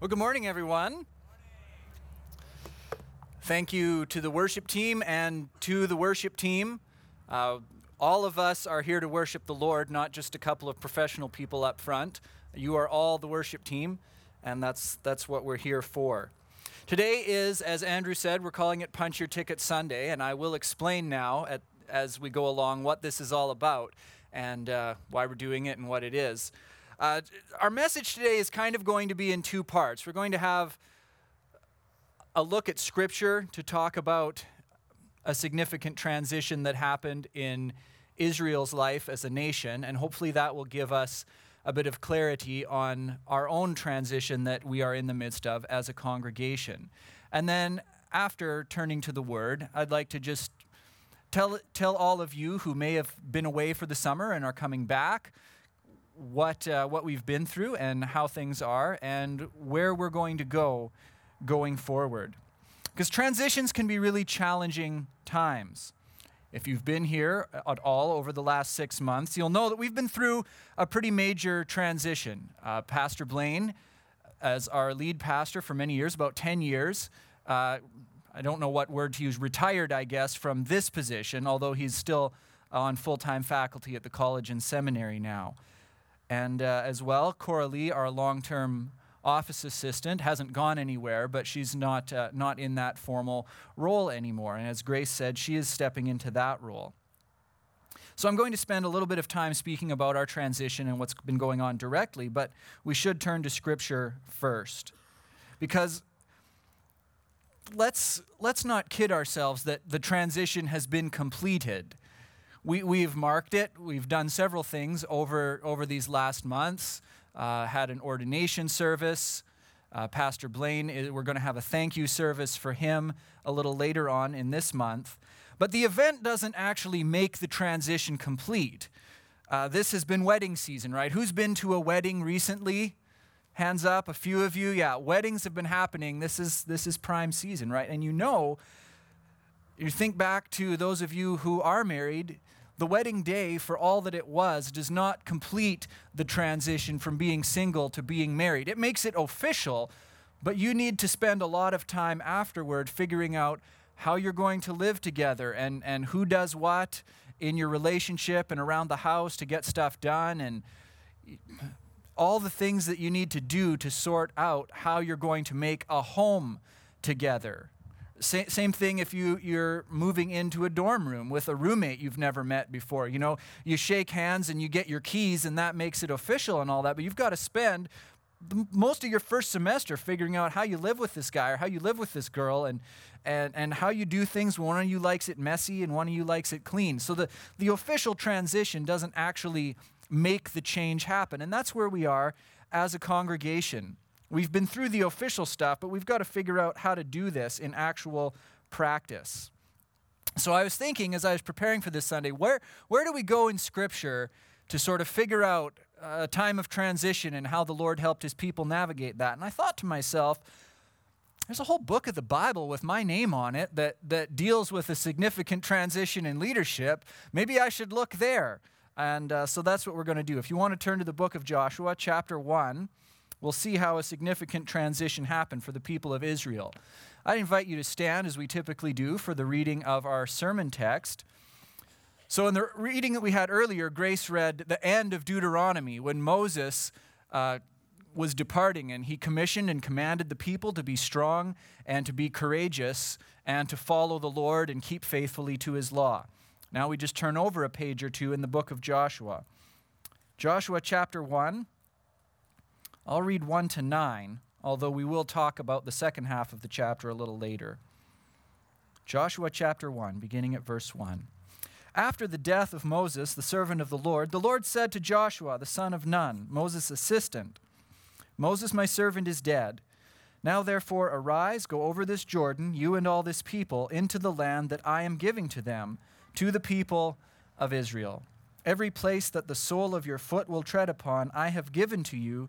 Well, good morning, everyone. Thank you to the worship team and to the worship team. Uh, all of us are here to worship the Lord, not just a couple of professional people up front. You are all the worship team, and that's, that's what we're here for. Today is, as Andrew said, we're calling it Punch Your Ticket Sunday, and I will explain now at, as we go along what this is all about and uh, why we're doing it and what it is. Uh, our message today is kind of going to be in two parts. We're going to have a look at Scripture to talk about a significant transition that happened in Israel's life as a nation, and hopefully that will give us a bit of clarity on our own transition that we are in the midst of as a congregation. And then after turning to the Word, I'd like to just tell, tell all of you who may have been away for the summer and are coming back what, uh, what we've been through and how things are and where we're going to go going forward. Because transitions can be really challenging times. If you've been here at all over the last six months, you'll know that we've been through a pretty major transition. Uh, pastor Blaine, as our lead pastor for many years, about 10 years, uh, I don't know what word to use, retired, I guess, from this position, although he's still on full time faculty at the college and seminary now. And uh, as well, Cora Lee, our long term office assistant, hasn't gone anywhere, but she's not, uh, not in that formal role anymore. And as Grace said, she is stepping into that role. So I'm going to spend a little bit of time speaking about our transition and what's been going on directly, but we should turn to Scripture first. Because let's, let's not kid ourselves that the transition has been completed we, we've marked it. We've done several things over, over these last months. Uh, had an ordination service. Uh, Pastor Blaine, we're going to have a thank you service for him a little later on in this month. But the event doesn't actually make the transition complete. Uh, this has been wedding season, right? Who's been to a wedding recently? Hands up, a few of you. Yeah, weddings have been happening. This is this is prime season, right? And you know, you think back to those of you who are married, the wedding day, for all that it was, does not complete the transition from being single to being married. It makes it official, but you need to spend a lot of time afterward figuring out how you're going to live together and, and who does what in your relationship and around the house to get stuff done and all the things that you need to do to sort out how you're going to make a home together. Sa- same thing if you, you're moving into a dorm room with a roommate you've never met before. You know, you shake hands and you get your keys, and that makes it official and all that, but you've got to spend most of your first semester figuring out how you live with this guy or how you live with this girl and, and, and how you do things. One of you likes it messy and one of you likes it clean. So the, the official transition doesn't actually make the change happen. And that's where we are as a congregation. We've been through the official stuff, but we've got to figure out how to do this in actual practice. So I was thinking as I was preparing for this Sunday, where, where do we go in Scripture to sort of figure out a time of transition and how the Lord helped his people navigate that? And I thought to myself, there's a whole book of the Bible with my name on it that, that deals with a significant transition in leadership. Maybe I should look there. And uh, so that's what we're going to do. If you want to turn to the book of Joshua, chapter 1 we'll see how a significant transition happened for the people of Israel. I invite you to stand as we typically do for the reading of our sermon text. So, in the reading that we had earlier, Grace read the end of Deuteronomy when Moses uh, was departing and he commissioned and commanded the people to be strong and to be courageous and to follow the Lord and keep faithfully to his law. Now we just turn over a page or two in the book of Joshua. Joshua chapter 1 I'll read 1 to 9, although we will talk about the second half of the chapter a little later. Joshua chapter 1, beginning at verse 1. After the death of Moses, the servant of the Lord, the Lord said to Joshua, the son of Nun, Moses' assistant, Moses, my servant, is dead. Now therefore arise, go over this Jordan, you and all this people, into the land that I am giving to them, to the people of Israel. Every place that the sole of your foot will tread upon, I have given to you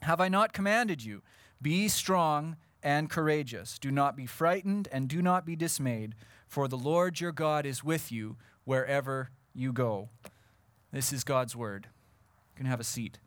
Have I not commanded you? Be strong and courageous. Do not be frightened, and do not be dismayed, for the Lord your God is with you wherever you go. This is God's word. You can have a seat.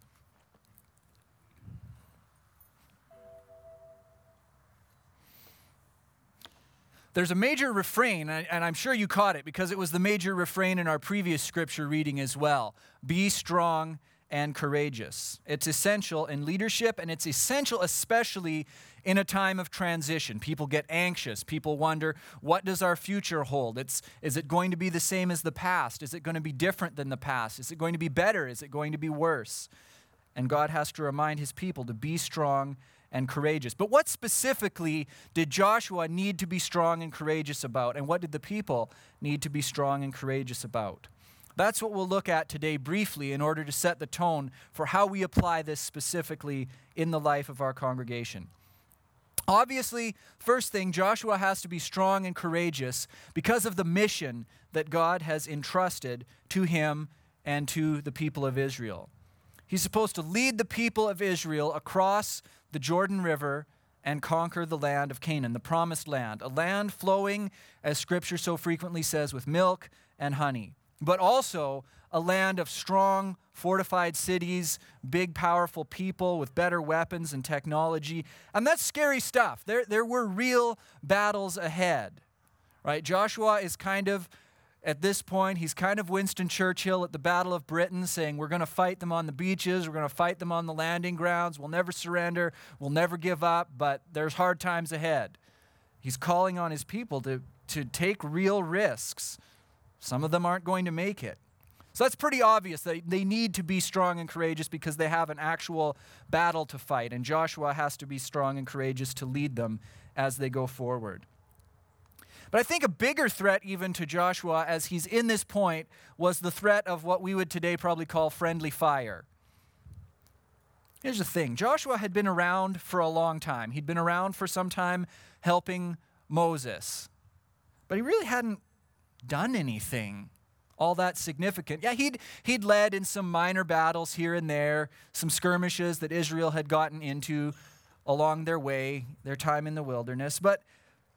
There's a major refrain, and I'm sure you caught it because it was the major refrain in our previous scripture reading as well. Be strong and courageous. It's essential in leadership, and it's essential especially in a time of transition. People get anxious. People wonder, what does our future hold? It's, is it going to be the same as the past? Is it going to be different than the past? Is it going to be better? Is it going to be worse? And God has to remind his people to be strong and courageous. But what specifically did Joshua need to be strong and courageous about? And what did the people need to be strong and courageous about? That's what we'll look at today briefly in order to set the tone for how we apply this specifically in the life of our congregation. Obviously, first thing, Joshua has to be strong and courageous because of the mission that God has entrusted to him and to the people of Israel. He's supposed to lead the people of Israel across the Jordan River and conquer the land of Canaan, the promised land, a land flowing, as Scripture so frequently says, with milk and honey, but also a land of strong, fortified cities, big, powerful people with better weapons and technology. And that's scary stuff. There, there were real battles ahead, right? Joshua is kind of at this point, he's kind of Winston Churchill at the Battle of Britain, saying, We're going to fight them on the beaches, we're going to fight them on the landing grounds, we'll never surrender, we'll never give up, but there's hard times ahead. He's calling on his people to, to take real risks. Some of them aren't going to make it. So that's pretty obvious that they need to be strong and courageous because they have an actual battle to fight, and Joshua has to be strong and courageous to lead them as they go forward. But I think a bigger threat, even to Joshua, as he's in this point, was the threat of what we would today probably call friendly fire. Here's the thing Joshua had been around for a long time, he'd been around for some time helping Moses, but he really hadn't done anything all that significant. Yeah, he'd, he'd led in some minor battles here and there, some skirmishes that Israel had gotten into along their way, their time in the wilderness, but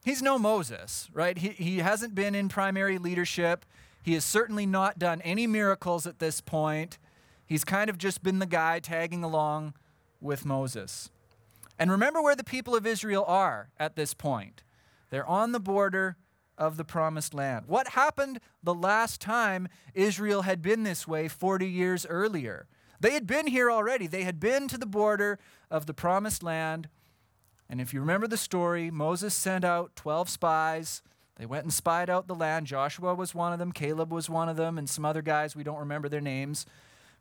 he's no Moses, right? He, he hasn't been in primary leadership. He has certainly not done any miracles at this point. He's kind of just been the guy tagging along with Moses. And remember where the people of Israel are at this point. They're on the border of the promised land. What happened the last time Israel had been this way 40 years earlier? They had been here already. They had been to the border of the promised land. And if you remember the story, Moses sent out 12 spies. They went and spied out the land. Joshua was one of them, Caleb was one of them, and some other guys, we don't remember their names,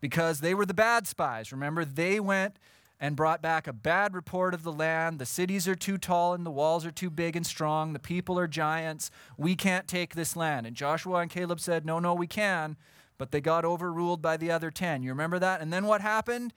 because they were the bad spies. Remember, they went and brought back a bad report of the land. The cities are too tall and the walls are too big and strong. The people are giants. We can't take this land. And Joshua and Caleb said, No, no, we can. But they got overruled by the other 10. You remember that? And then what happened?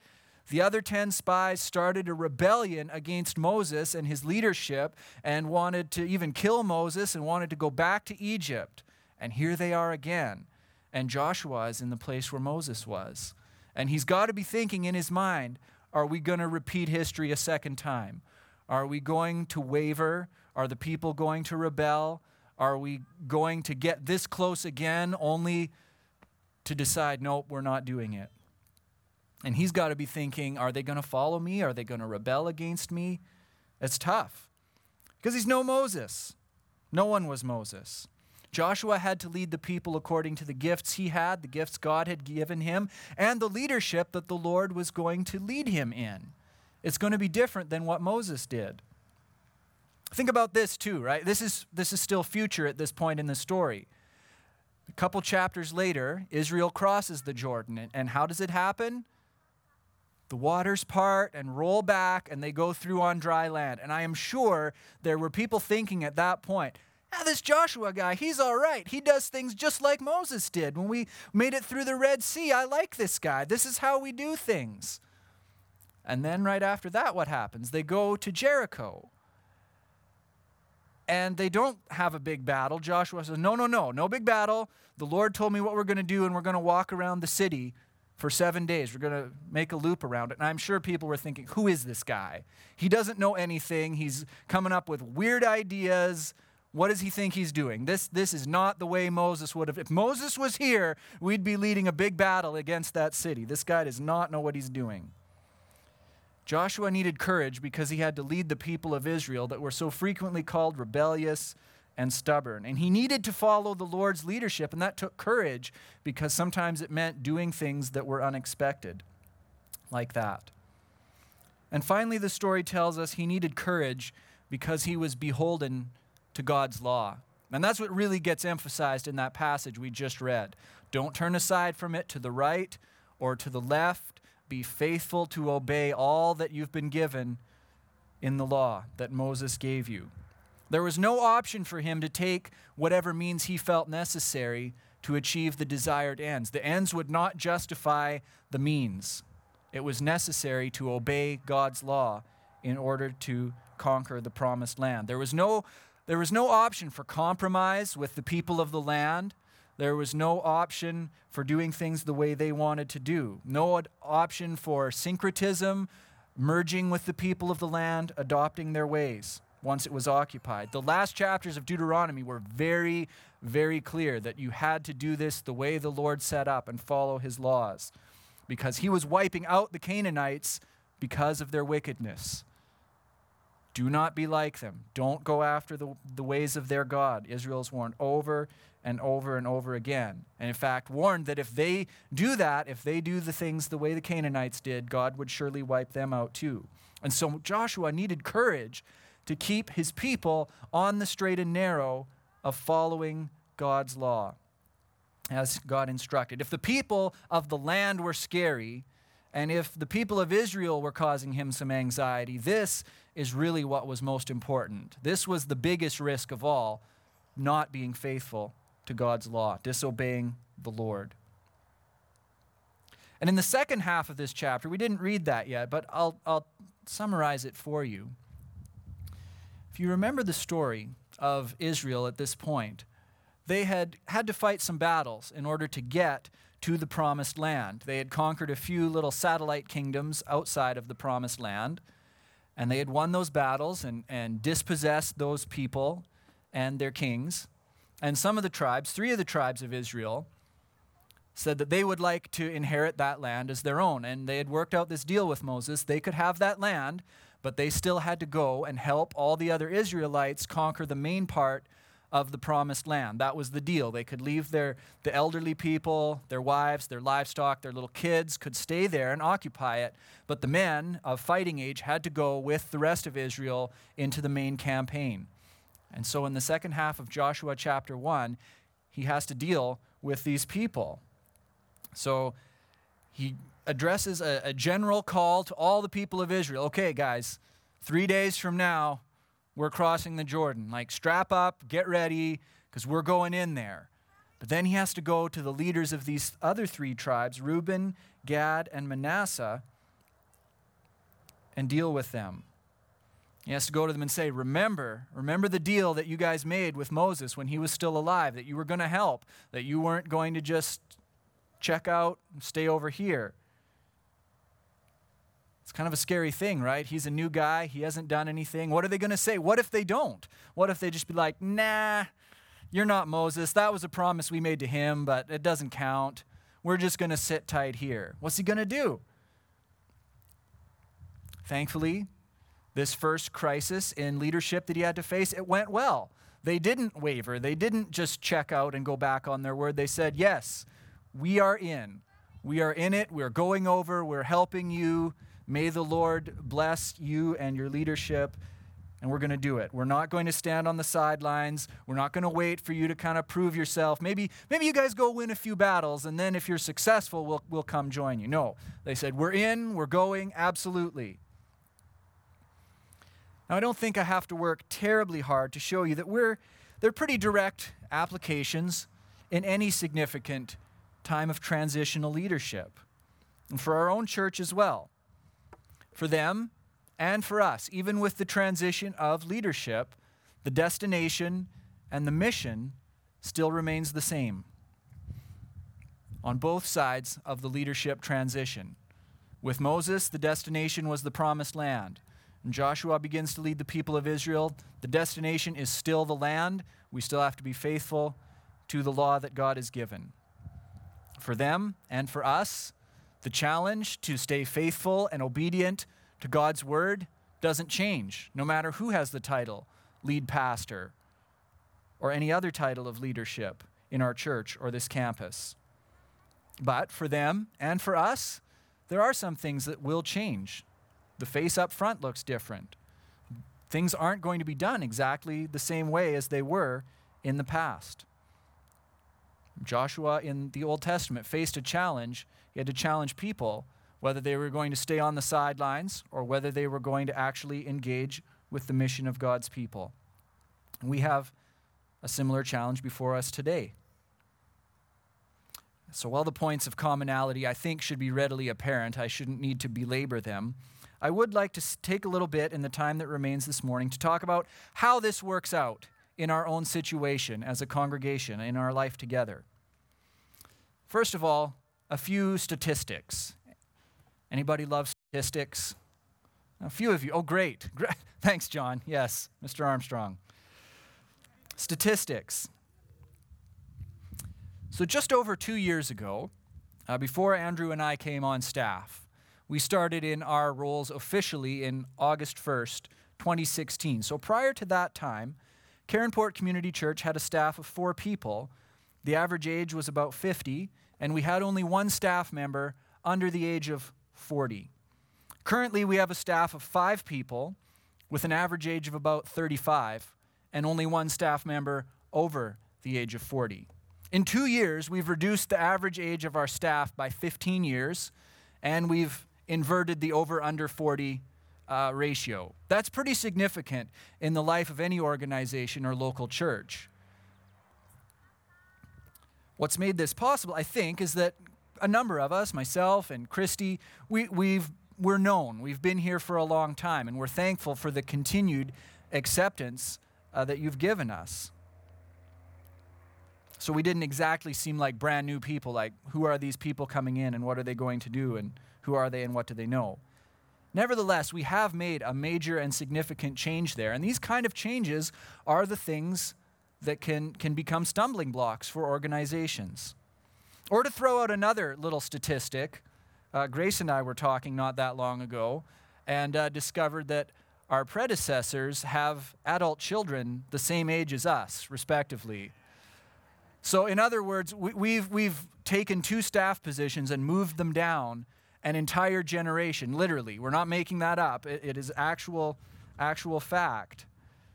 The other 10 spies started a rebellion against Moses and his leadership and wanted to even kill Moses and wanted to go back to Egypt. And here they are again. And Joshua is in the place where Moses was. And he's got to be thinking in his mind, are we going to repeat history a second time? Are we going to waver? Are the people going to rebel? Are we going to get this close again only to decide, nope, we're not doing it? And he's got to be thinking, are they going to follow me? Are they going to rebel against me? It's tough because he's no Moses. No one was Moses. Joshua had to lead the people according to the gifts he had, the gifts God had given him, and the leadership that the Lord was going to lead him in. It's going to be different than what Moses did. Think about this too, right? This is, this is still future at this point in the story. A couple chapters later, Israel crosses the Jordan. And, how does it happen? The waters part and roll back, and they go through on dry land. And I am sure there were people thinking at that point, ah, this Joshua guy, he's all right. He does things just like Moses did when we made it through the Red Sea. I like this guy. This is how we do things. And then right after that, what happens? They go to Jericho and they don't have a big battle. Joshua says, No, no, no, no big battle. The Lord told me what we're going to do, and we're going to walk around the city for seven days. We're going to make a loop around it. And I'm sure people were thinking, Who is this guy? He doesn't know anything. He's coming up with weird ideas. What does he think he's doing? This, this is not the way Moses would have. If Moses was here, we'd be leading a big battle against that city. This guy does not know what he's doing. Joshua needed courage because he had to lead the people of Israel that were so frequently called rebellious and stubborn. And he needed to follow the Lord's leadership, and that took courage because sometimes it meant doing things that were unexpected, like that. And finally, the story tells us he needed courage because he was beholden to God's law. And that's what really gets emphasized in that passage we just read. Don't turn aside from it to the right or to the left be faithful to obey all that you've been given in the law that Moses gave you. There was no option for him to take whatever means he felt necessary to achieve the desired ends. The ends would not justify the means. It was necessary to obey God's law in order to conquer the promised land. There was no, there was no option for compromise with the people of the land. There was no option for doing things the way they wanted to do, no option for syncretism, merging with the people of the land, adopting their ways once it was occupied. The last chapters of Deuteronomy were very, very clear that you had to do this the way the Lord set up and follow his laws because he was wiping out the Canaanites because of their wickedness. Do not be like them. Don't go after the, the ways of their God. Israel's warned over and over and over again. And in fact, warned that if they do that, if they do the things the way the Canaanites did, God would surely wipe them out too. And so Joshua needed courage to keep his people on the straight and narrow of following God's law as God instructed. If the people of the land were scary, and if the people of Israel were causing him some anxiety, this is really what was most important. This was the biggest risk of all not being faithful to God's law, disobeying the Lord. And in the second half of this chapter, we didn't read that yet, but I'll, I'll summarize it for you. If you remember the story of Israel at this point, they had had to fight some battles in order to get to the promised land. They had conquered a few little satellite kingdoms outside of the promised land, and they had won those battles and, and dispossessed those people and their kings. And some of the tribes, three of the tribes of Israel, said that they would like to inherit that land as their own. And they had worked out this deal with Moses. They could have that land, but they still had to go and help all the other Israelites conquer the main part of the promised land. That was the deal. They could leave their the elderly people, their wives, their livestock, their little kids could stay there and occupy it, but the men of fighting age had to go with the rest of Israel into the main campaign. And so in the second half of Joshua chapter 1, he has to deal with these people. So he addresses a, a, general call to all the people of Israel. Okay, guys, three days from now, we're crossing the Jordan. Like, strap up, get ready, because we're going in there. But then he has to go to the leaders of these other three tribes Reuben, Gad, and Manasseh and deal with them. He has to go to them and say, Remember, remember the deal that you guys made with Moses when he was still alive, that you were going to help, that you weren't going to just check out and stay over here. It's kind of a scary thing, right? He's a new guy. He hasn't done anything. What are they going to say? What if they don't? What if they just be like, nah, you're not Moses. That was a promise we made to him, but it doesn't count. We're just going to sit tight here. What's he going to do? Thankfully, this first crisis in leadership that he had to face, it went well. they didn't waver. They didn't just check out and go back on their word. They said, Yes, we are in. We are in it. We're going over. We're helping you. May the Lord bless you and your leadership. And we're going to do it. We're not going to stand on the sidelines. We're not going to wait for you to kind of prove yourself. Maybe, maybe you guys go win a few battles, and then if you're successful, we'll, we'll come join you. No. They said, We're in, we're going, absolutely. Now, I don't think I have to work terribly hard to show you that we're, they're pretty direct applications in any significant time of transitional leadership, and for our own church as well. For them and for us, even with the transition of leadership, the destination and the mission still remains the same on both sides of the leadership transition. With Moses, the destination was the promised land. And Joshua begins to lead the people of Israel. The destination is still the land. We still have to be faithful to the law that God has given. For them and for us, the challenge to stay faithful and obedient to God's word doesn't change, no matter who has the title lead pastor or any other title of leadership in our church or this campus. But for them and for us, there are some things that will change. The face up front looks different. Things aren't going to be done exactly the same way as they were in the past. Joshua in the Old Testament faced a challenge. He had to challenge people whether they were going to stay on the sidelines or whether they were going to actually engage with the mission of God's people. We have a similar challenge before us today. So, while the points of commonality I think should be readily apparent, I shouldn't need to belabor them. I would like to take a little bit in the time that remains this morning to talk about how this works out in our own situation as a congregation, in our life together. First of all, a few statistics. Anybody love statistics? A few of you. Oh, great. Thanks, John. Yes, Mr. Armstrong. Statistics. So, just over two years ago, uh, before Andrew and I came on staff, we started in our roles officially in August 1st, 2016. So prior to that time, Caronport Community Church had a staff of four people. The average age was about 50, and we had only one staff member under the age of 40. Currently, we have a staff of five people with an average age of about 35, and only one staff member over the age of 40. In two years, we've reduced the average age of our staff by 15 years, and we've inverted the over under 40 uh, ratio. That's pretty significant in the life of any organization or local church. What's made this possible, I think, is that a number of us, myself and Christy, we, we've, we're known. We've been here for a long time, and we're thankful for the continued acceptance uh, that you've given us. So we didn't exactly seem like brand new people, like, who are these people coming in and what are they going to do? And who are they and what do they know? Nevertheless, we have made a major and significant change there. And these kind of changes are the things that can, can become stumbling blocks for organizations. Or to throw out another little statistic, uh, Grace and I were talking not that long ago and uh, discovered that our predecessors have adult children the same age as us, respectively. So, in other words, we, we've, we've taken two staff positions and moved them down an entire generation, literally. We're not making that up. it, it is actual, actual fact.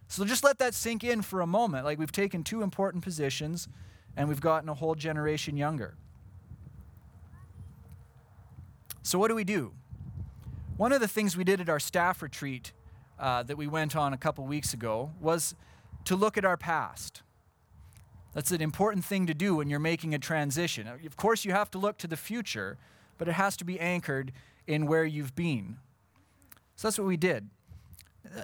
So just let that sink in for a moment. Like we've taken two important positions and we've gotten a whole generation younger. So, what do we do? One of the things we did at our staff retreat uh, that we went on a couple weeks ago was to look at our past. That's an important thing to do when you're making a transition. Of course, you have to look to the future, but it has to be anchored in where you've been. So that's what we did.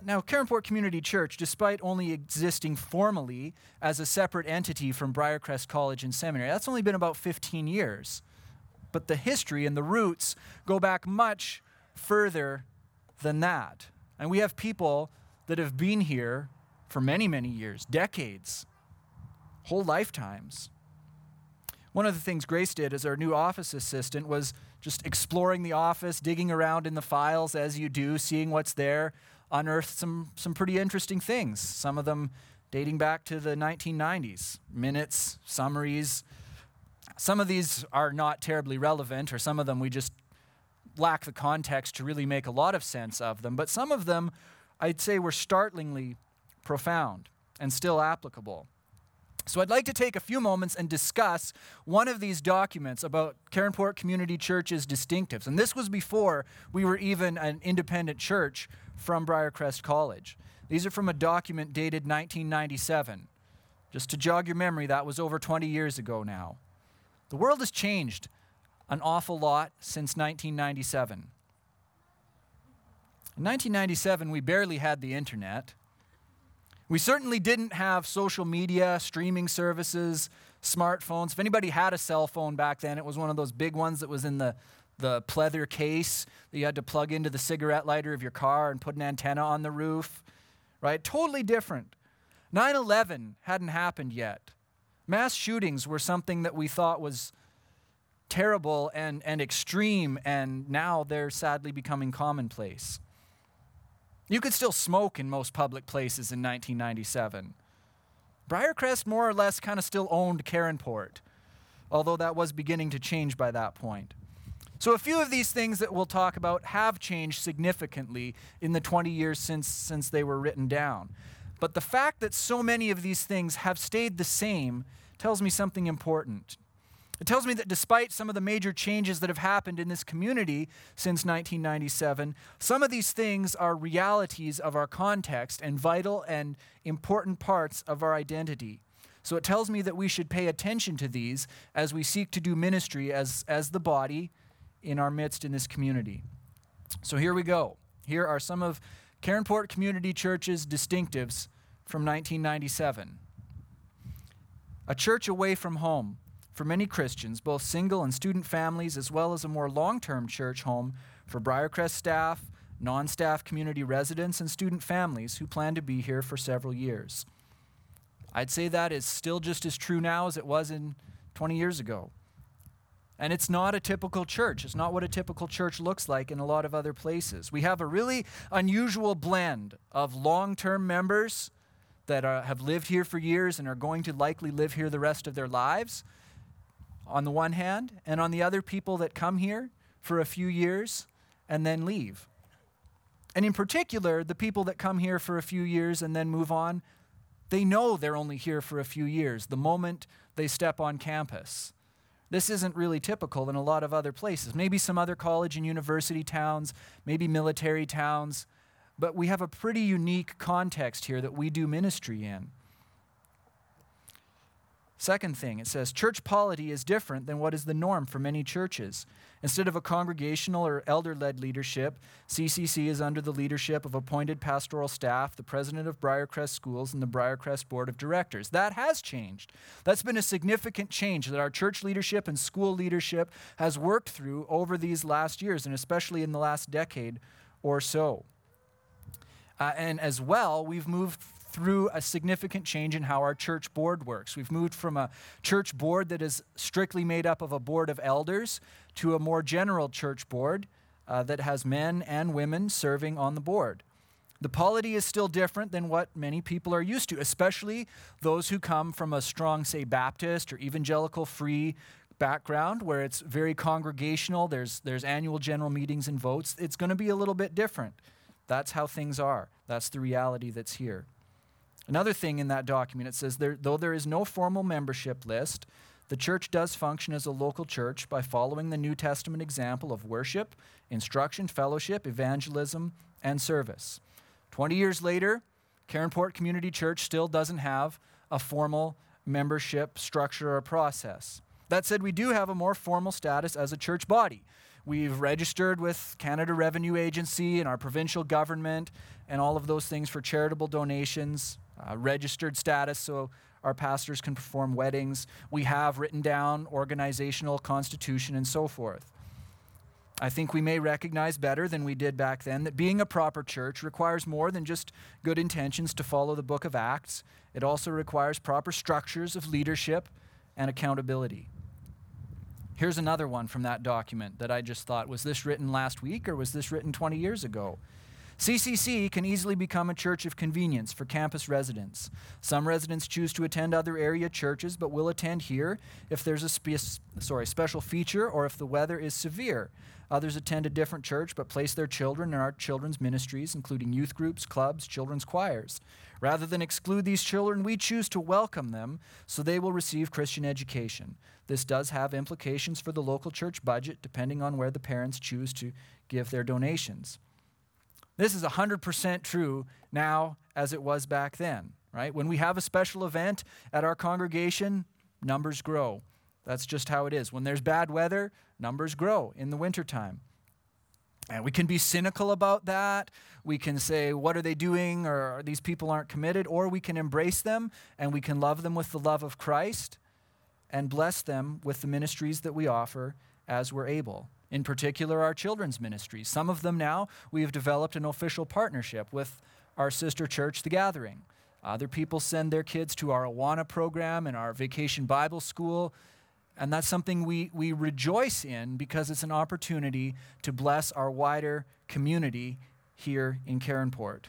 Now, Caronport Community Church, despite only existing formally as a separate entity from Briercrest College and Seminary, that's only been about 15 years. But the history and the roots go back much further than that. And we have people that have been here for many, many years, decades, whole lifetimes. One of the things Grace did as our new office assistant was just exploring the office, digging around in the files as you do, seeing what's there, unearthed some, some pretty interesting things. Some of them dating back to the 1990s. Minutes, summaries. Some of these are not terribly relevant, or some of them we just lack the context to really make a lot of sense of them. But some of them, I'd say, were startlingly profound and still applicable. So I'd like to take a few moments and discuss one of these documents about Caronport Community Church's distinctives. And this was before we were even an independent church from Briercrest College. These are from a document dated 1997. Just to jog your memory, that was over 20 years ago now. The world has changed an awful lot since 1997. In 1997, we barely had the internet. We certainly didn't have social media, streaming services, smartphones. If anybody had a cell phone back then, it was one of those big ones that was in the, the pleather case that you had to plug into the cigarette lighter of your car and put an antenna on the roof, right? Totally different. 9 11 hadn't happened yet. Mass shootings were something that we thought was terrible and, and extreme, and now they're sadly becoming commonplace. You could still smoke in most public places in 1997. Briercrest more or less kind of still owned Caronport, although that was beginning to change by that point. So, a few of these things that we'll talk about have changed significantly in the 20 years since, since they were written down. But the fact that so many of these things have stayed the same tells me something important. It tells me that despite some of the major changes that have happened in this community since 1997, some of these things are realities of our context and vital and important parts of our identity. So it tells me that we should pay attention to these as we seek to do ministry as, as the body in our midst in this community. So here we go. Here are some of Caronport Community Church's distinctives from 1997. A church away from home for many Christians, both single and student families, as well as a more long term church home for Briercrest staff, non staff community residents, and student families who plan to be here for several years. I'd say that is still just as true now as it was in 20 years ago. And it's not a typical church. It's not what a typical church looks like in a lot of other places. We have a really unusual blend of long term members that are, have lived here for years and are going to likely live here the rest of their lives on the one hand, and on the other, people that come here for a few years and then leave. And in particular, the people that come here for a few years and then move on, they know they're only here for a few years the moment they step on campus. This isn't really typical in a lot of other places. Maybe some other college and university towns, maybe military towns, but we have a pretty unique context here that we do ministry in. Second thing, it says church polity is different than what is the norm for many churches. Instead of a congregational or elder led leadership, CCC is under the leadership of appointed pastoral staff, the president of Briercrest Schools, and the Briercrest Board of Directors. That has changed. That's been a significant change that our church leadership and school leadership has worked through over these last years, and especially in the last decade or so. Uh, and as well, we've moved through a significant change in how our church board works. We've moved from a church board that is strictly made up of a board of elders to a more general church board uh, that has men and women serving on the board. The polity is still different than what many people are used to, especially those who come from a strong, say, Baptist or evangelical free background where it's very congregational, there's, there's annual general meetings and votes. It's going to be a little bit different. That's how things are. That's the reality that's here. Another thing in that document, it says, there, though there is no formal membership list, the church does function as a local church by following the New Testament example of worship, instruction, fellowship, evangelism, and service. 20 years later, Caronport Community Church still doesn't have a formal membership structure or process. That said, we do have a more formal status as a church body. We've registered with Canada Revenue Agency and our provincial government and all of those things for charitable donations uh, registered status so our pastors can perform weddings. We have written down organizational constitution and so forth. I think we may recognize better than we did back then that being a proper church requires more than just good intentions to follow the book of Acts. It also requires proper structures of leadership and accountability. Here's another one from that document that I just thought was this written last week or was this written 20 years ago? CCC can easily become a church of convenience for campus residents. Some residents choose to attend other area churches, but will attend here if there's a spe- sorry, special feature or if the weather is severe. Others attend a different church but place their children in our children's ministries, including youth groups, clubs, children's choirs. Rather than exclude these children, we choose to welcome them so they will receive Christian education. This does have implications for the local church budget, depending on where the parents choose to give their donations. This is 100% true now as it was back then, right? When we have a special event at our congregation, numbers grow. That's just how it is. When there's bad weather, numbers grow in the wintertime. And we can be cynical about that. We can say, what are they doing? Or these people aren't committed. Or we can embrace them and we can love them with the love of Christ and bless them with the ministries that we offer as we're able in particular our children's ministries. Some of them now we have developed an official partnership with our sister church, The Gathering. Other people send their kids to our Awana program and our vacation Bible school. And that's something we, we rejoice in because it's an opportunity to bless our wider community here in Caronport.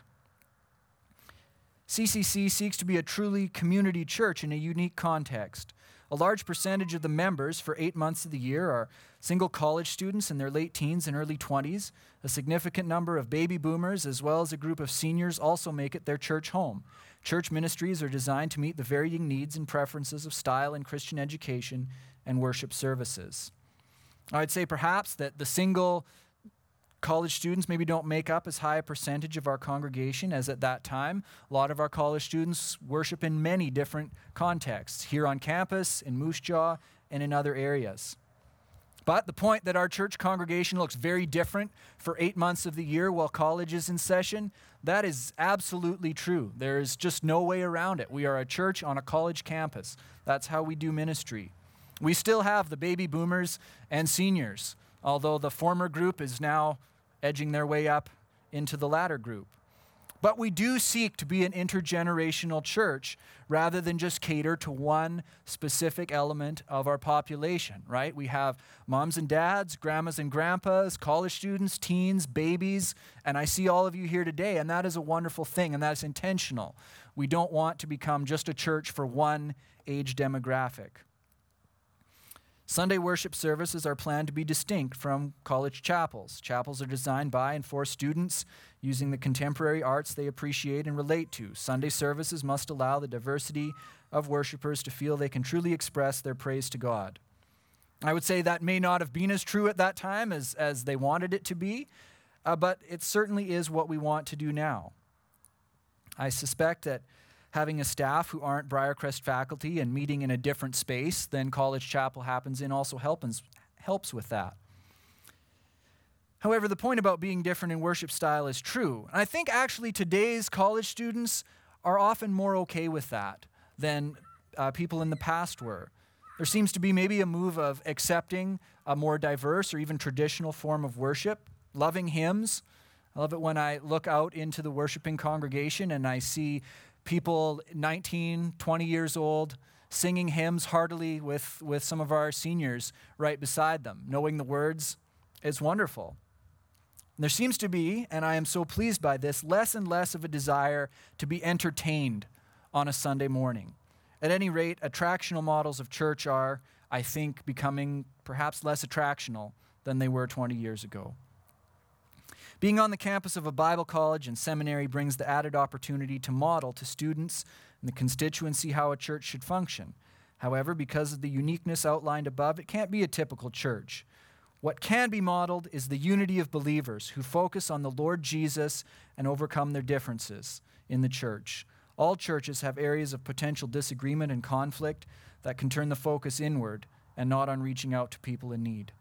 CCC seeks to be a truly community church in a unique context. A large percentage of the members for eight months of the year are single college students in their late teens and early 20s. A significant number of baby boomers, as well as a group of seniors, also make it their church home. Church ministries are designed to meet the varying needs and preferences of style and Christian education and worship services. I'd say perhaps that the single College students maybe don't make up as high a percentage of our congregation as at that time. A lot of our college students worship in many different contexts here on campus, in Moose Jaw, and in other areas. But the point that our church congregation looks very different for eight months of the year while college is in session, that is absolutely true. There is just no way around it. We are a church on a college campus. That's how we do ministry. We still have the baby boomers and seniors, although the former group is now edging their way up into the latter group. But we do seek to be an intergenerational church rather than just cater to one specific element of our population, right? We have moms and dads, grandmas and grandpas, college students, teens, babies, and I see all of you here today, and that is a wonderful thing, and that's intentional. We don't want to become just a church for one age demographic. Sunday worship services are planned to be distinct from college chapels. Chapels are designed by and for students using the contemporary arts they appreciate and relate to. Sunday services must allow the diversity of worshipers to feel they can truly express their praise to God. I would say that may not have been as true at that time as, as they wanted it to be, uh, but it certainly is what we want to do now. I suspect that having a staff who aren't Briercrest faculty and meeting in a different space than College Chapel happens in also helps, helps with that. However, the point about being different in worship style is true. And I think actually today's college students are often more okay with that than uh, people in the past were. There seems to be maybe a move of accepting a more diverse or even traditional form of worship, loving hymns. I love it when I look out into the worshiping congregation and I see people 19, 20 years old singing hymns heartily with, with some of our seniors right beside them, knowing the words is wonderful. there seems to be, and I am so pleased by this, less and less of a desire to be entertained on a Sunday morning. At any rate, attractional models of church are, I think, becoming perhaps less attractional than they were 20 years ago. Being on the campus of a Bible college and seminary brings the added opportunity to model to students and the constituency how a church should function. However, because of the uniqueness outlined above, it can't be a typical church. What can be modeled is the unity of believers who focus on the Lord Jesus and overcome their differences in the church. All churches have areas of potential disagreement and conflict that can turn the focus inward and not on reaching out to people in need.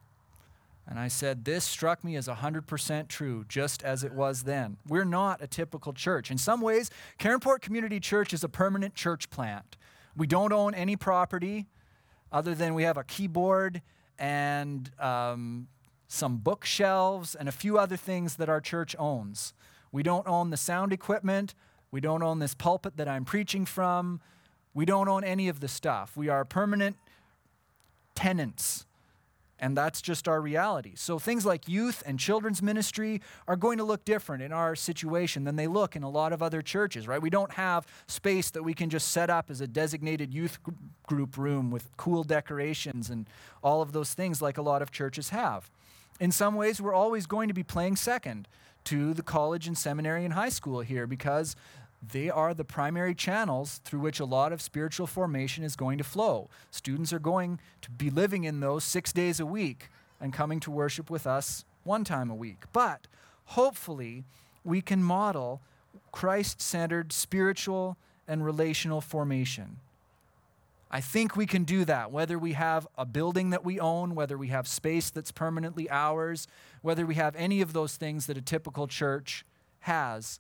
And I said, This struck me as 100% true, just as it was then. We're not a typical church. In some ways, Caronport Community Church is a permanent church plant. We don't own any property other than we have a keyboard and um, some bookshelves and a few other things that our church owns. We don't own the sound equipment. We don't own this pulpit that I'm preaching from. We don't own any of the stuff. We are permanent tenants And that's just our reality. So things like youth and children's ministry are going to look different in our situation than they look in a lot of other churches, right? We don't have space that we can just set up as a designated youth group room with cool decorations and all of those things like a lot of churches have. In some ways, we're always going to be playing second to the college and seminary and high school here because they are the primary channels through which a lot of spiritual formation is going to flow. Students are going to be living in those six days a week and coming to worship with us one time a week. But hopefully, we can model Christ centered spiritual and relational formation. I think we can do that, whether we have a building that we own, whether we have space that's permanently ours, whether we have any of those things that a typical church has.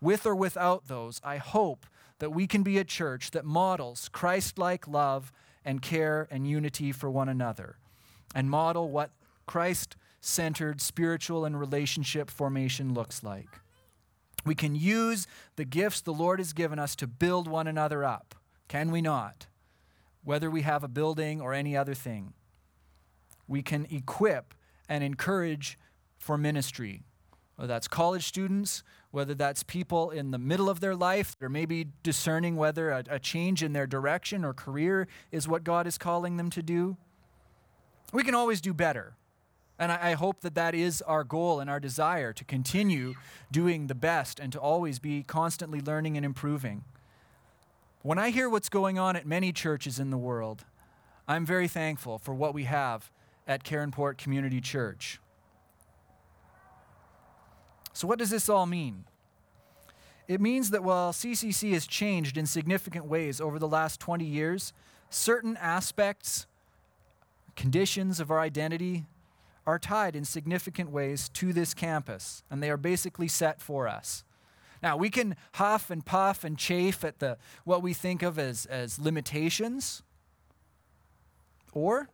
With or without those, I hope that we can be a church that models Christ like love and care and unity for one another, and model what Christ centered spiritual and relationship formation looks like. We can use the gifts the Lord has given us to build one another up can we not? Whether we have a building or any other thing, we can equip and encourage for ministry. Whether that's college students, whether that's people in the middle of their life, or maybe discerning whether a, a change in their direction or career is what God is calling them to do. We can always do better. And I, I, hope that that is our goal and our desire to continue doing the best and to always be constantly learning and improving. When I hear what's going on at many churches in the world, I'm very thankful for what we have at Caronport Community Church. So, what does this all mean? It means that while CCC has changed in significant ways over the last 20 years, certain aspects, conditions of our identity are tied in significant ways to this campus, and they are basically set for us. Now, we can huff and puff and chafe at the, what we think of as, as limitations, or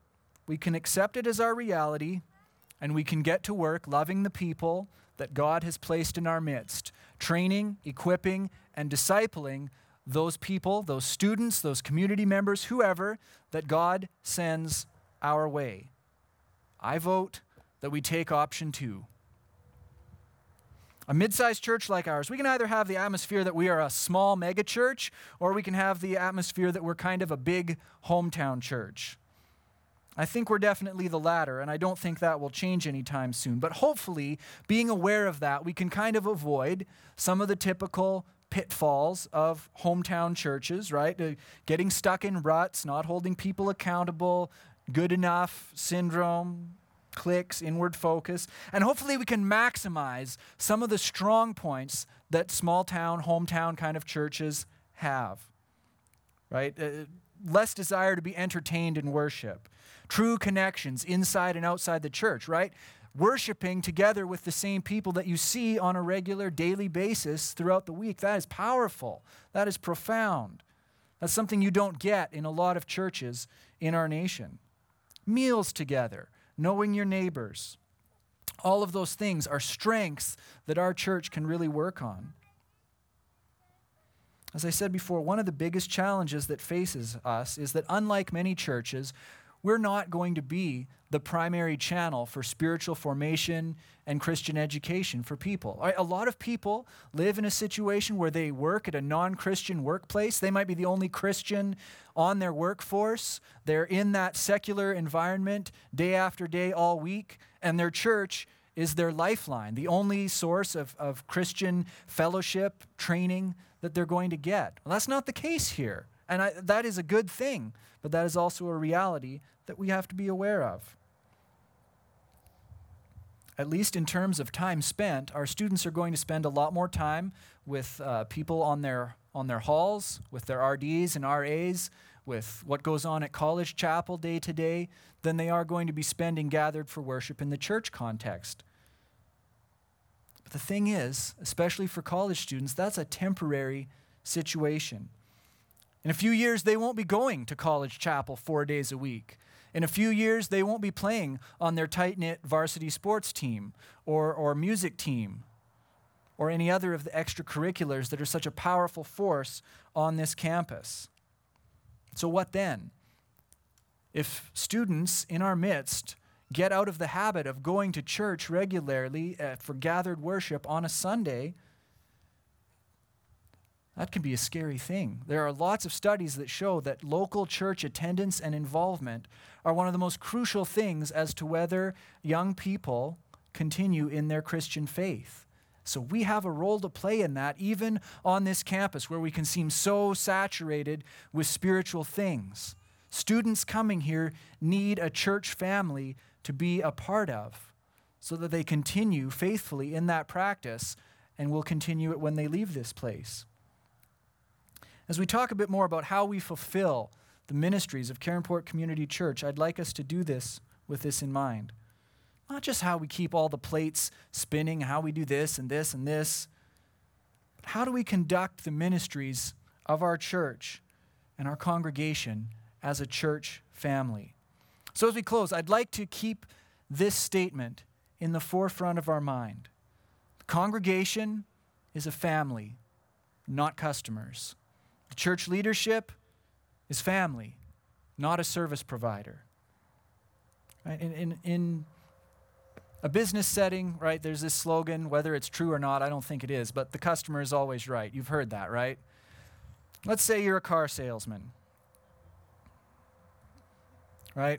we can accept it as our reality and we can get to work loving the people that God has placed in our midst, training, equipping, and discipling those people, those students, those community members, whoever that God sends our way. I vote that we take option two. A mid sized church like ours, we can either have the atmosphere that we are a small mega church, or we can have the atmosphere that we're kind of a big hometown church. I think we're definitely the latter, and I don't think that will change anytime soon. But hopefully, being aware of that, we can kind of avoid some of the typical pitfalls of hometown churches, right? Uh, getting stuck in ruts, not holding people accountable, good enough syndrome, clicks, inward focus, and hopefully we can maximize some of the strong points that small town, hometown kind of churches have. Right? Uh, less desire to be entertained in worship, true connections inside and outside the church, right? Worshiping together with the same people that you see on a regular daily basis throughout the week. That is powerful. That is profound. That's something you don't get in a lot of churches in our nation. Meals together, knowing your neighbors. All of those things are strengths that our church can really work on. As I said before, one of the biggest challenges that faces us is that, unlike many churches, we're not going to be the primary channel for spiritual formation and Christian education for people. A lot of people live in a situation where they work at a non Christian workplace. They might be the only Christian on their workforce. They're in that secular environment day after day, all week, and their church is their lifeline, the only source of, of Christian fellowship, training that they're going to get. Well, that's not the case here. And I, that is a good thing, but that is also a reality that we have to be aware of. At least in terms of time spent, our students are going to spend a lot more time with uh, people on their, on their halls, with their RDs and RAs, with what goes on at college chapel day to day, than they are going to be spending gathered for worship in the church context. But the thing is, especially for college students, that's a temporary situation. In a few years, they won't be going to college chapel four days a week. In a few years, they won't be playing on their tight knit varsity sports team or, or music team or any other of the extracurriculars that are such a powerful force on this campus. So, what then? If students in our midst get out of the habit of going to church regularly uh, for gathered worship on a Sunday, that can be a scary thing. There are lots of studies that show that local church attendance and involvement are one of the most crucial things as to whether young people continue in their Christian faith. So we have a role to play in that, even on this campus where we can seem so saturated with spiritual things. Students coming here need a church family to be a part of so that they continue faithfully in that practice and will continue it when they leave this place. As we talk a bit more about how we fulfill the ministries of Caronport Community Church, I'd like us to do this with this in mind. Not just how we keep all the plates spinning, how we do this and this and this, but how do we conduct the ministries of our church and our congregation as a church family? So, as we close, I'd like to keep this statement in the forefront of our mind. The congregation is a family, not customers. The church leadership is family, not a service provider. Right? In, in, in a business setting, right, there's this slogan, whether it's true or not, I don't think it is, but the customer is always right. You've heard that, right? Let's say you're a car salesman, right?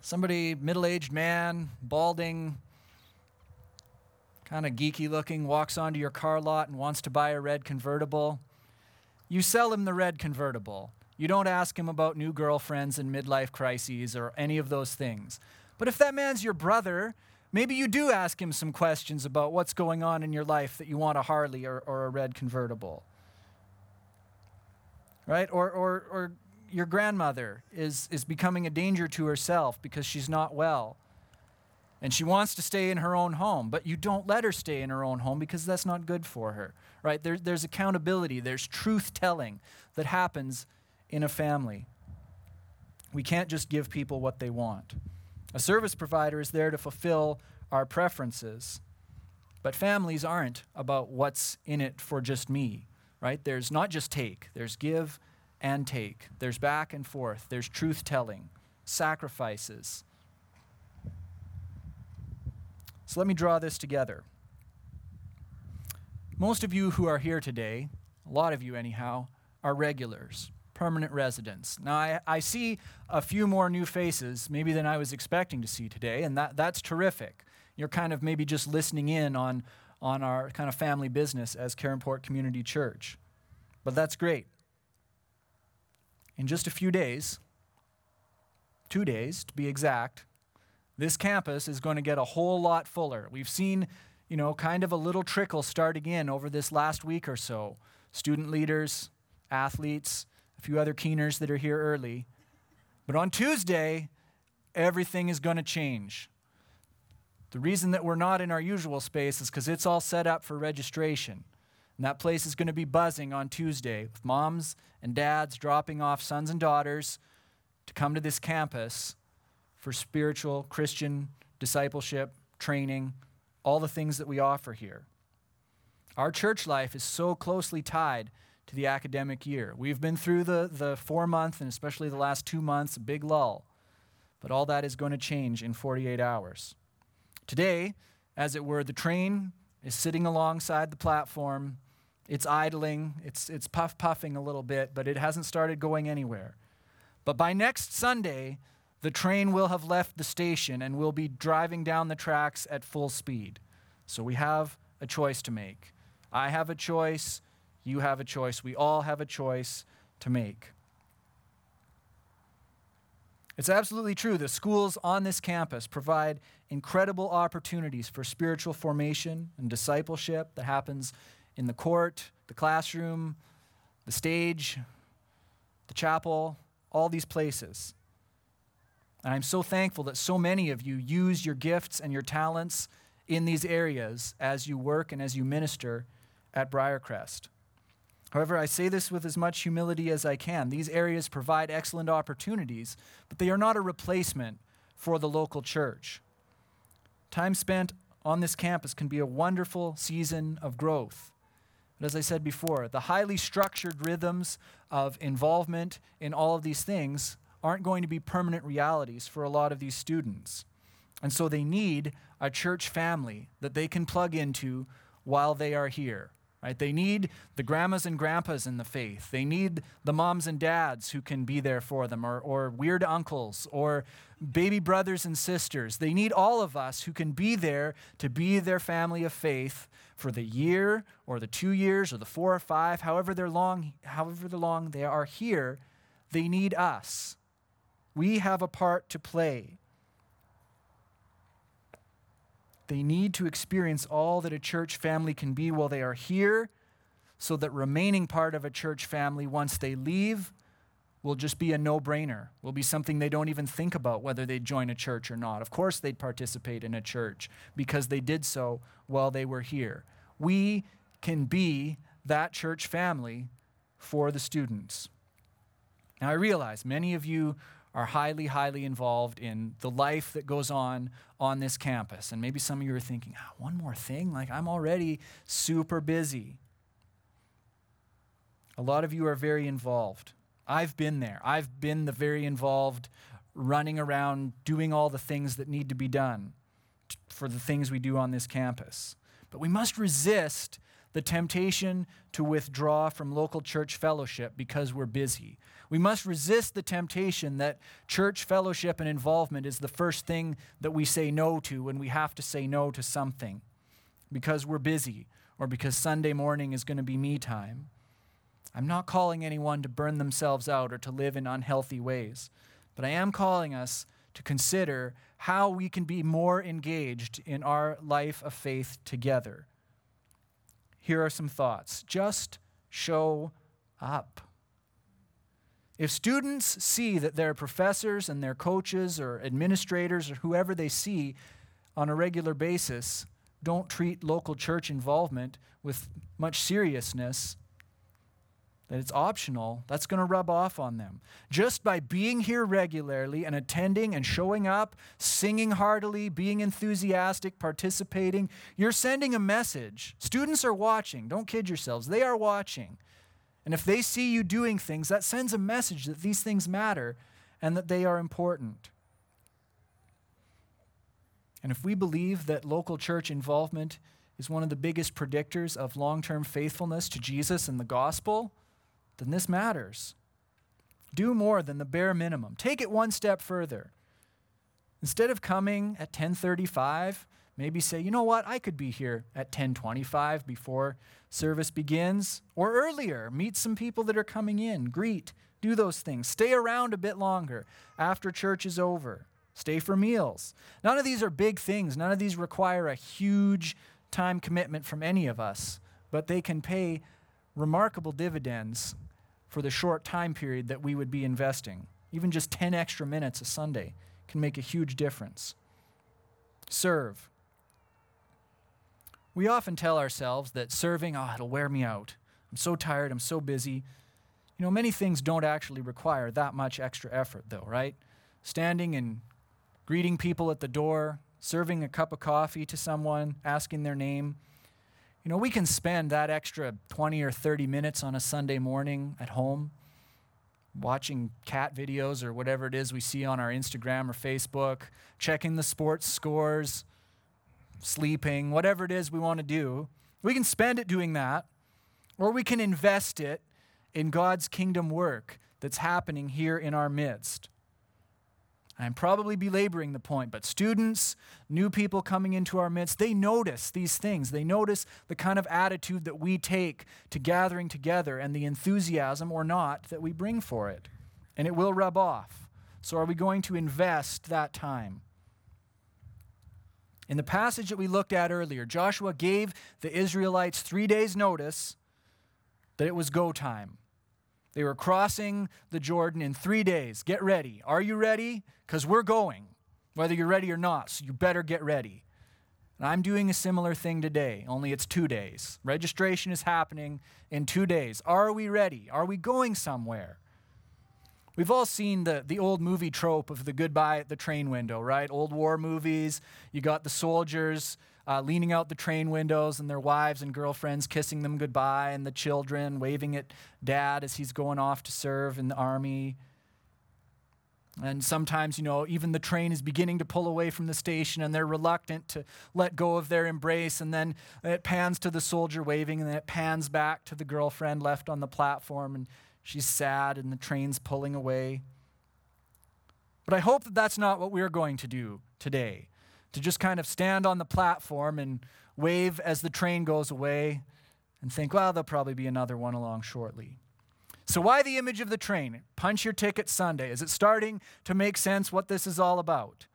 Somebody, middle aged man, balding, kind of geeky looking, walks onto your car lot and wants to buy a red convertible. You sell him the red convertible. You don't ask him about new girlfriends and midlife crises or any of those things. But if that man's your brother, maybe you do ask him some questions about what's going on in your life that you want a Harley or, or a red convertible. Right? Or, or, or your grandmother is, is becoming a danger to herself because she's not well. And she wants to stay in her own home, but you don't let her stay in her own home because that's not good for her right? There, there's accountability, there's truth telling that happens in a family. We can't just give people what they want. A service provider is there to fulfill our preferences, but families aren't about what's in it for just me, right? There's not just take, there's give and take, there's back and forth, there's truth telling, sacrifices. So let me draw this together. Most of you who are here today, a lot of you anyhow, are regulars, permanent residents. Now, I, I see a few more new faces, maybe than I was expecting to see today, and that, that's terrific. You're kind of maybe just listening in on, on our kind of family business as Caronport Community Church. But that's great. In just a few days, two days to be exact, this campus is going to get a whole lot fuller. We've seen you know, kind of a little trickle starting in over this last week or so. Student leaders, athletes, a few other keeners that are here early. But on Tuesday, everything is going to change. The reason that we're not in our usual space is because it's all set up for registration. And that place is going to be buzzing on Tuesday with moms and dads dropping off sons and daughters to come to this campus for spiritual Christian discipleship, training, all the things that we offer here. Our church life is so closely tied to the academic year. We've been through the, the four month and especially the last two months, big lull. But all that is going to change in 48 hours. Today, as it were, the train is sitting alongside the platform. It's idling, it's, it's puff puffing a little bit, but it hasn't started going anywhere. But by next Sunday, the train will have left the station and will be driving down the tracks at full speed. So we have a choice to make. I have a choice. You have a choice. We all have a choice to make. It's absolutely true. The schools on this campus provide incredible opportunities for spiritual formation and discipleship that happens in the court, the classroom, the stage, the chapel, all these places. And I'm so thankful that so many of you use your gifts and your talents in these areas as you work and as you minister at Briercrest. However, I say this with as much humility as I can. These areas provide excellent opportunities, but they are not a replacement for the local church. Time spent on this campus can be a wonderful season of growth. But as I said before, the highly structured rhythms of involvement in all of these things aren't going to be permanent realities for a lot of these students. And so they need a church family that they can plug into while they are here. Right? They need the grandmas and grandpas in the faith. They need the moms and dads who can be there for them, or, or weird uncles, or baby brothers and sisters. They need all of us who can be there to be their family of faith for the year, or the two years, or the four or five, however they're long, however long they are here. They need us. We have a part to play. They need to experience all that a church family can be while they are here, so that remaining part of a church family, once they leave, will just be a no brainer, will be something they don't even think about whether they'd join a church or not. Of course, they'd participate in a church because they did so while they were here. We can be that church family for the students. Now, I realize many of you are highly, highly involved in the life that goes on on this campus. And maybe some of you are thinking, ah, one more thing? Like, I'm already super busy. A lot of you are very involved. I've been there. I've been the very involved, running around doing all the things that need to be done for the things we do on this campus. But we must resist the temptation to withdraw from local church fellowship because we're busy. We must resist the temptation that church fellowship and involvement is the first thing that we say no to when we have to say no to something because we're busy or because Sunday morning is going to be me time. I'm not calling anyone to burn themselves out or to live in unhealthy ways, but I am calling us to consider how we can be more engaged in our life of faith together. Here are some thoughts. Just show up. If students see that their professors and their coaches or administrators or whoever they see on a regular basis don't treat local church involvement with much seriousness, that it's optional, that's going to rub off on them. Just by being here regularly and attending and showing up, singing heartily, being enthusiastic, participating, you're sending a message. Students are watching. Don't kid yourselves, they are watching. And if they see you doing things, that sends a message that these things matter and that they are important. And if we believe that local church involvement is one of the biggest predictors of long term faithfulness to Jesus and the gospel, then this matters. Do more than the bare minimum. Take it one step further. Instead of coming at 1035, maybe say, you know what, I could be here at 1025 before service begins or earlier. Meet some people that are coming in, greet, do those things. Stay around a bit longer after church is over. Stay for meals. None of these are big things. None of these require a huge time commitment from any of us, but they can pay remarkable dividends for the short time period that we would be investing. Even just 10 extra minutes a Sunday can make a huge difference. Serve. We often tell ourselves that serving, oh, it'll wear me out. I'm so tired, I'm so busy. You know, many things don't actually require that much extra effort, though, right? Standing and greeting people at the door, serving a cup of coffee to someone, asking their name. You know, we can spend that extra 20 or 30 minutes on a Sunday morning at home watching cat videos or whatever it is we see on our Instagram or Facebook, checking the sports scores, sleeping, whatever it is we want to do. We can spend it doing that, or we can invest it in God's kingdom work that's happening here in our midst. I'm probably belaboring the point, but students, new people coming into our midst, they notice these things. They notice the kind of attitude that we take to gathering together and the enthusiasm or not that we bring for it. And it will rub off. So, are we going to invest that time? In the passage that we looked at earlier, Joshua gave the Israelites three days' notice that it was go time. They were crossing the Jordan in three days. Get ready. Are you ready? Because we're going, whether you're ready or not. So you better get ready. And I'm doing a similar thing today, only it's two days. Registration is happening in two days. Are we ready? Are we going somewhere? We've all seen the, the old movie trope of the goodbye at the train window, right? Old war movies. You got the soldiers uh, leaning out the train windows and their wives and girlfriends kissing them goodbye, and the children waving at dad as he's going off to serve in the army. And sometimes, you know, even the train is beginning to pull away from the station and they're reluctant to let go of their embrace. And then it pans to the soldier waving and then it pans back to the girlfriend left on the platform and she's sad and the train's pulling away. But I hope that that's not what we're going to do today. To just kind of stand on the platform and wave as the train goes away and think, well, there'll probably be another one along shortly. So, why the image of the train? Punch your ticket Sunday. Is it starting to make sense what this is all about?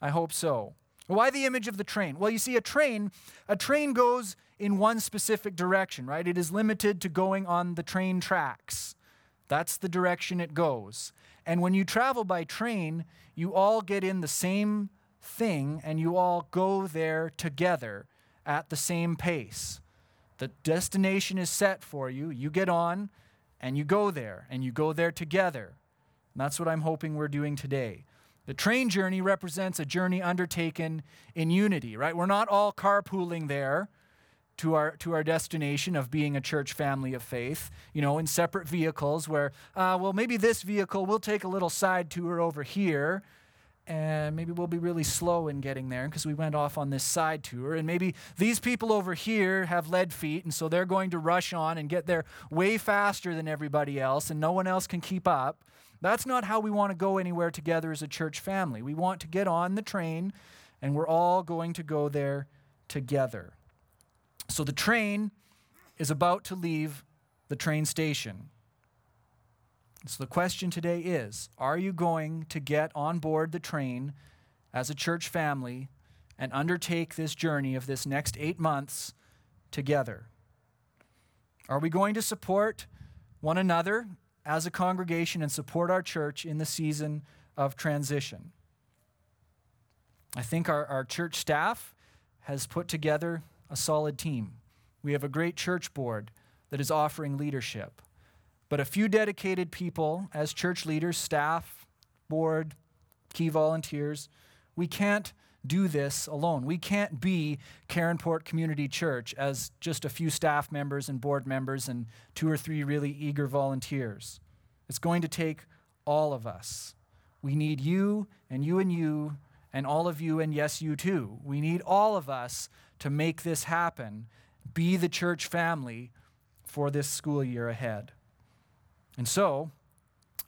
I hope so. Why the image of the train? Well, you see, a train, a train goes in one specific direction, right? It is limited to going on the train tracks. That's the direction it goes. And when you travel by train, you all get in the same thing and you all go there together at the same pace. The destination is set for you. You get on, and you go there, and you go there together. And that's what I'm hoping we're doing today. The train journey represents a journey undertaken in unity, right? We're not all carpooling there to our to our destination of being a church family of faith, you know, in separate vehicles where, uh, well, maybe this vehicle we'll take a little side tour over here, and maybe we'll be really slow in getting there because we went off on this side tour. And maybe these people over here have lead feet, and so they're going to rush on and get there way faster than everybody else, and no one else can keep up. That's not how we want to go anywhere together as a church family. We want to get on the train, and we're all going to go there together. So the train is about to leave the train station. So the question today is Are you going to get on board the train as a church family and undertake this journey of this next eight months together? Are we going to support one another as a congregation and support our church in the season of transition? I think our, our church staff has put together a solid team. We have a great church board that is offering leadership. But a few dedicated people as church leaders, staff, board, key volunteers, we can't do this alone. We can't be Caronport Community Church as just a few staff members and board members and two or three really eager volunteers. It's going to take all of us. We need you and you and you and all of you and yes, you too. We need all of us to make this happen. Be the church family for this school year ahead. And so,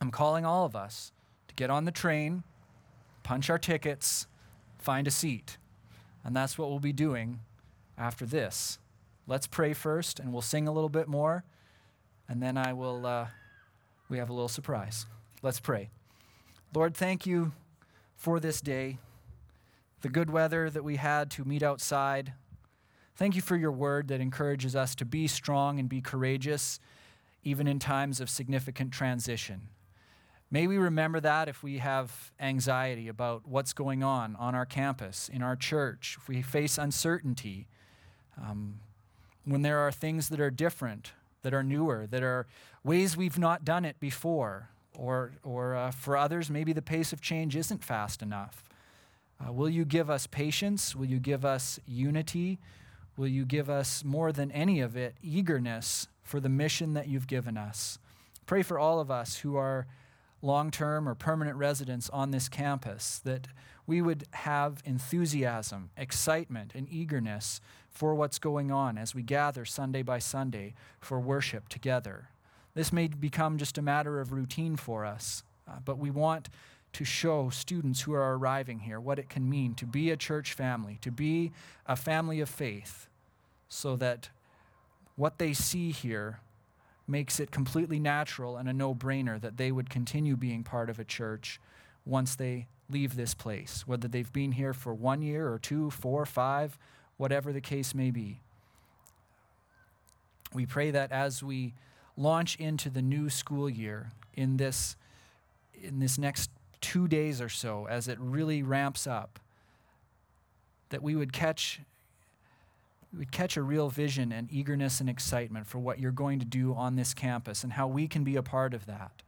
I'm calling all of us to get on the train, punch our tickets, find a seat. And that's what we'll be doing after this. Let's pray first, and we'll sing a little bit more, and then I will, uh, we have a little surprise. Let's pray. Lord, thank you for this day, the good weather that we had to meet outside. Thank you for your word that encourages us to be strong and be courageous even in times of significant transition. May we remember that if we have anxiety about what's going on on our campus, in our church, if we face uncertainty, um, when there are things that are different, that are newer, that are ways we've not done it before, or, or uh, for others, maybe the pace of change isn't fast enough. Uh, will you give us patience? Will you give us unity? Will you give us more than any of it, eagerness for the mission that you've given us. Pray for all of us who are long term or permanent residents on this campus that we would have enthusiasm, excitement, and eagerness for what's going on as we gather Sunday by Sunday for worship together. This may become just a matter of routine for us, uh, but we want to show students who are arriving here what it can mean to be a church family, to be a family of faith, so that what they see here makes it completely natural and a no brainer that they would continue being part of a church once they leave this place, whether they've been here for one year or two, four, five, whatever the case may be. We pray that as we launch into the new school year in this, in this next two days or so, as it really ramps up, that we would catch would catch a real vision and eagerness and excitement for what you're going to do on this campus and how we can be a part of that.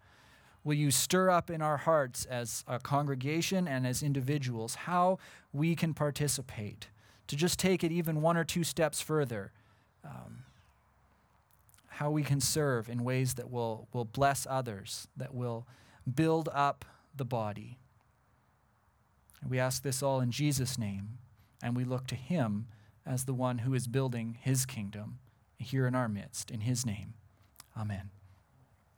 Will you stir up in our hearts as a congregation and as individuals how we can participate, to just take it even one or two steps further, um, how we can serve in ways that will, will bless others, that will build up the body. We ask this all in Jesus' name, and we look to him as the one who is building his kingdom here in our midst. In his name, amen.